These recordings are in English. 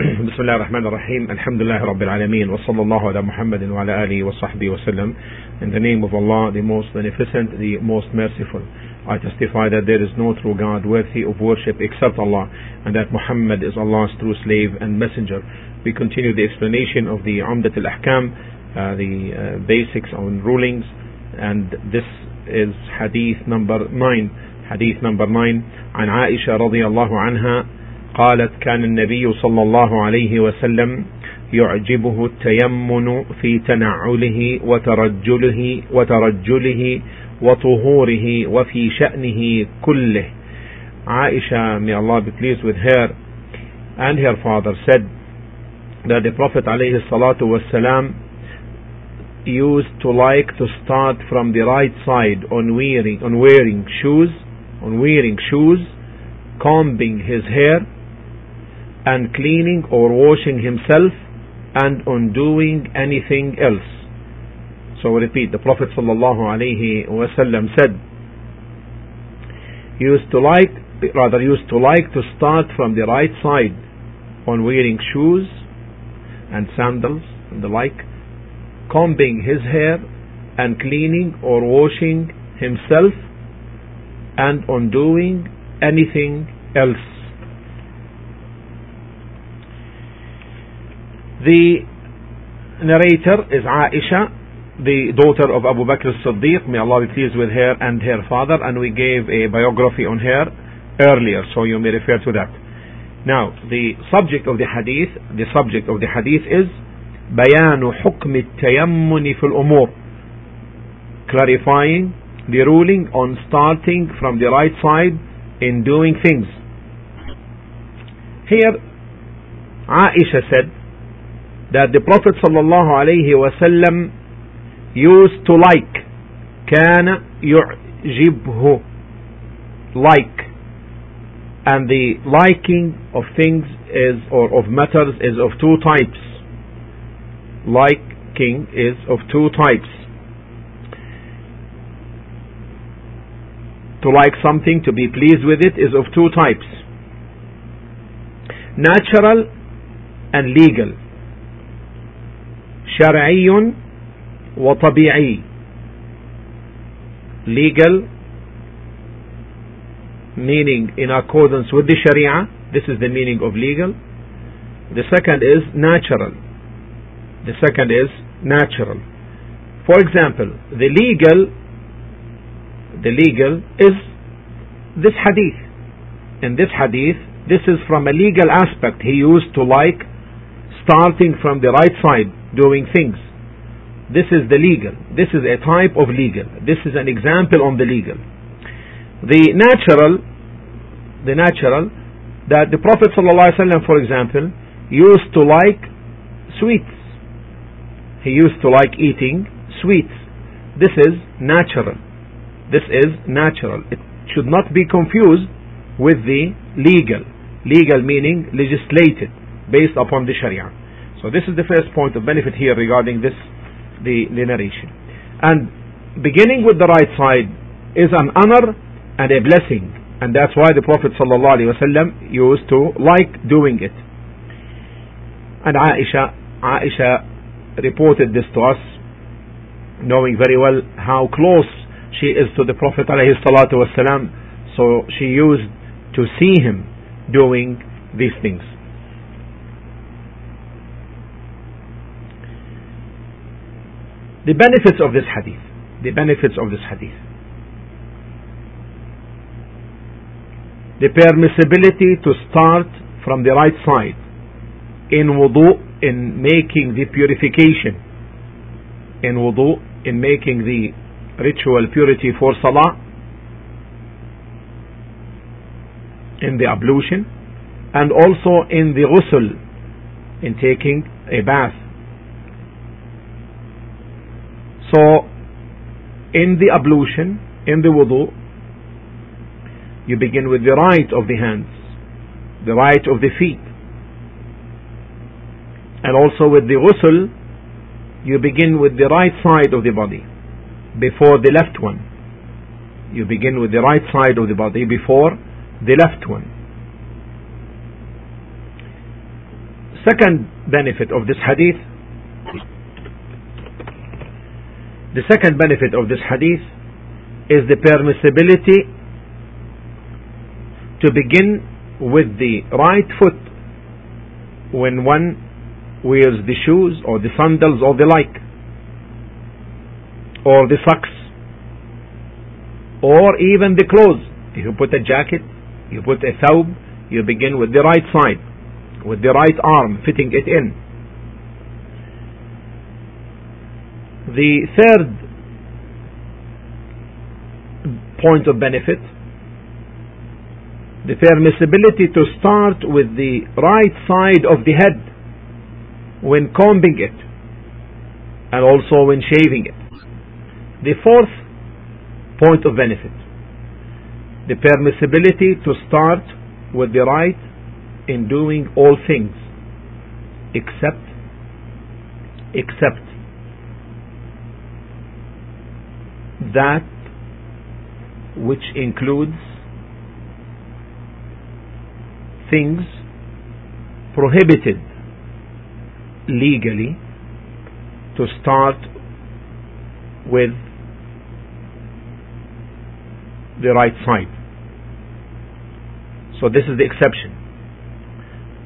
بسم الله الرحمن الرحيم الحمد لله رب العالمين وصلى الله على محمد وعلى آله وصحبه وسلم In the name of Allah, the most beneficent, the most merciful. I testify that there is no true God worthy of worship except Allah and that Muhammad is Allah's true slave and messenger. We continue the explanation of the Umdat al-Ahkam, uh, the uh, basics on rulings and this is hadith number 9 hadith number 9 عن عائشة رضي الله عنها قالت كان النبي صلى الله عليه وسلم يعجبه التيمن في تنعله وترجله وترجله وطهوره وفي شأنه كله Aisha may Allah be pleased with her and her father said that the Prophet عليه الصلاة والسلام used to like to start from the right side on wearing on wearing shoes on wearing shoes combing his hair and cleaning or washing himself and on doing anything else. So repeat, the Prophet wasallam said, used to like, rather used to like to start from the right side on wearing shoes and sandals and the like, combing his hair and cleaning or washing himself and on doing anything else. The narrator is Aisha, the daughter of Abu Bakr as-Siddiq, may Allah be pleased with her and her father, and we gave a biography on her earlier, so you may refer to that. Now, the subject of the hadith, the subject of the hadith is بيان حكم التيمن في الأمور clarifying the ruling on starting from the right side in doing things. Here, Aisha said, that the Prophet sallallahu alayhi wasallam used to like كان يعجبه like and the liking of things is or of matters is of two types liking is of two types to like something to be pleased with it is of two types natural and legal شرعي وطبيعي legal meaning in accordance with the sharia this is the meaning of legal the second is natural the second is natural for example the legal the legal is this hadith in this hadith this is from a legal aspect he used to like starting from the right side doing things. This is the legal. This is a type of legal. This is an example on the legal. The natural, the natural, that the Prophet ﷺ, for example, used to like sweets. He used to like eating sweets. This is natural. This is natural. It should not be confused with the legal. Legal meaning legislated, based upon the Sharia. So this is the first point of benefit here regarding this, the, the narration. And beginning with the right side is an honor and a blessing. And that's why the Prophet ﷺ used to like doing it. And Aisha, Aisha reported this to us, knowing very well how close she is to the Prophet ﷺ. So she used to see him doing these things. The benefits of this hadith. The benefits of this hadith. The permissibility to start from the right side in wudu in making the purification in wudu in making the ritual purity for salah in the ablution and also in the ghusl in taking a bath So, in the ablution, in the wudu, you begin with the right of the hands, the right of the feet. And also with the ghusl, you begin with the right side of the body before the left one. You begin with the right side of the body before the left one. second benefit of this hadith the second benefit of this hadith is the permissibility to begin with the right foot when one wears the shoes or the sandals or the like or the socks or even the clothes. If you put a jacket you put a thawb you begin with the right side with the right arm fitting it in the third point of benefit the permissibility to start with the right side of the head when combing it and also when shaving it. The fourth point of benefit the permissibility to start with the right in doing all things except except that which includes things prohibited legally to start with the right side. So this is the exception.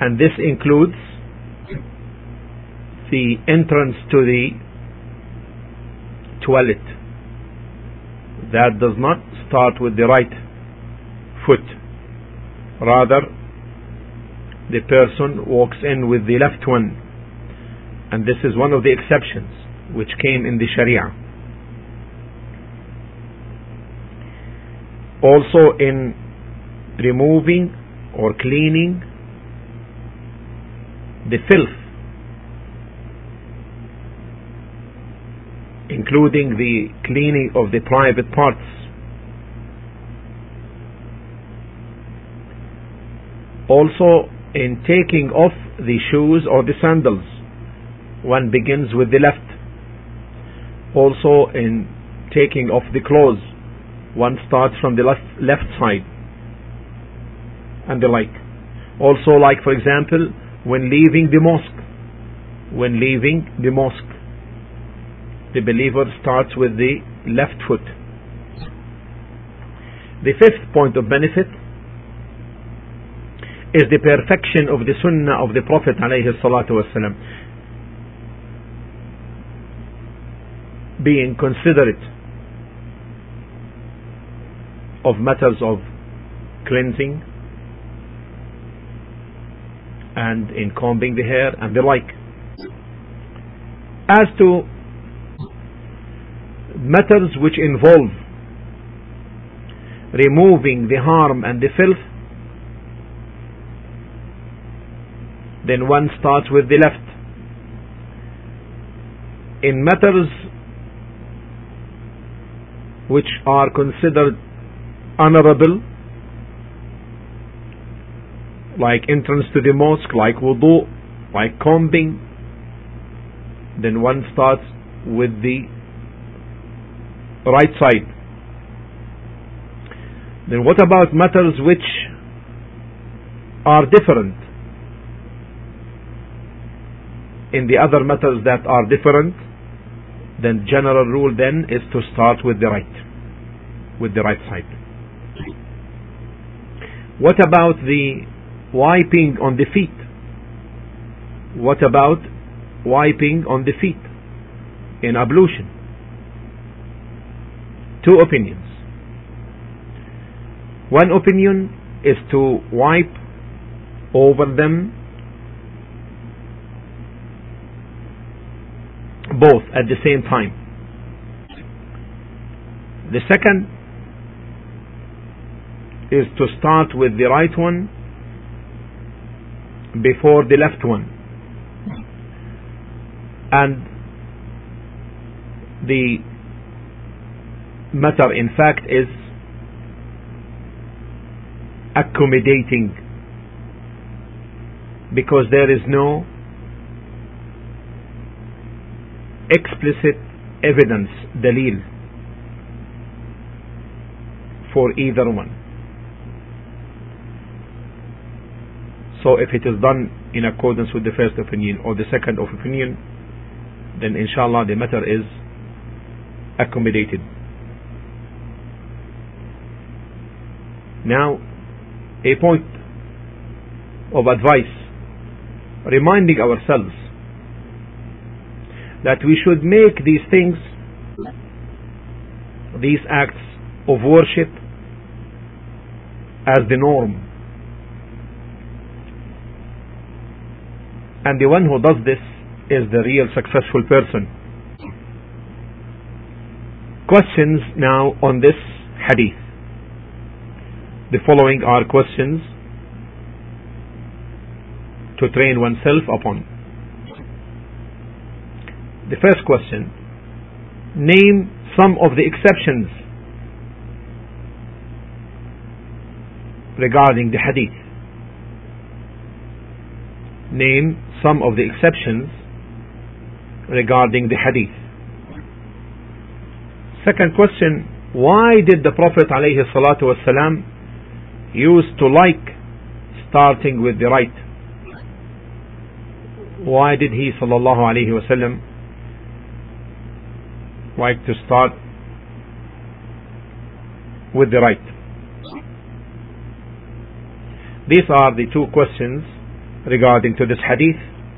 And this includes the entrance to the toilet. That does not start with the right foot. Rather, the person walks in with the left one. And this is one of the exceptions which came in the Sharia. Also in removing or cleaning the filth including the cleaning of the private parts. Also in taking off the shoes or the sandals one begins with the left. Also in taking off the clothes one starts from the left, left side and the like. Also like for example when leaving the mosque when leaving the mosque the believer starts with the left foot the fifth point of benefit is the perfection of the sunnah of the Prophet. Being considerate of matters of cleansing and in combing the hair and the like. As to matters which involve removing the harm and the filth then one starts with the left. In matters which are considered honorable, like entrance to the mosque, like wudu, like combing, then one starts with the right side. Then what about matters which are different? in the other matters that are different, then general rule then is to start with the right, with the right side. What about the wiping on the feet? What about wiping on the feet in ablution? Two opinions. One opinion is to wipe over them both at the same time. The second is to start with the right one before the left one. And the matter, in fact, is accommodating because there is no explicit evidence dalil for either one so if it is done in accordance with the first opinion or the second of opinion, then inshallah the matter is accommodated. Now, a point of advice, reminding ourselves that we should make these things, these acts of worship, as the norm. And the one who does this is the real successful person. Questions now on this hadith. The following are questions to train oneself upon. The first question Name some of the exceptions regarding the hadith. Name some of the exceptions regarding the hadith. Second question Why did the Prophet ﷺ used to like starting with the right? Why did he sallallahu alayhi wasallam like to start with the right? These are the two questions regarding to this hadith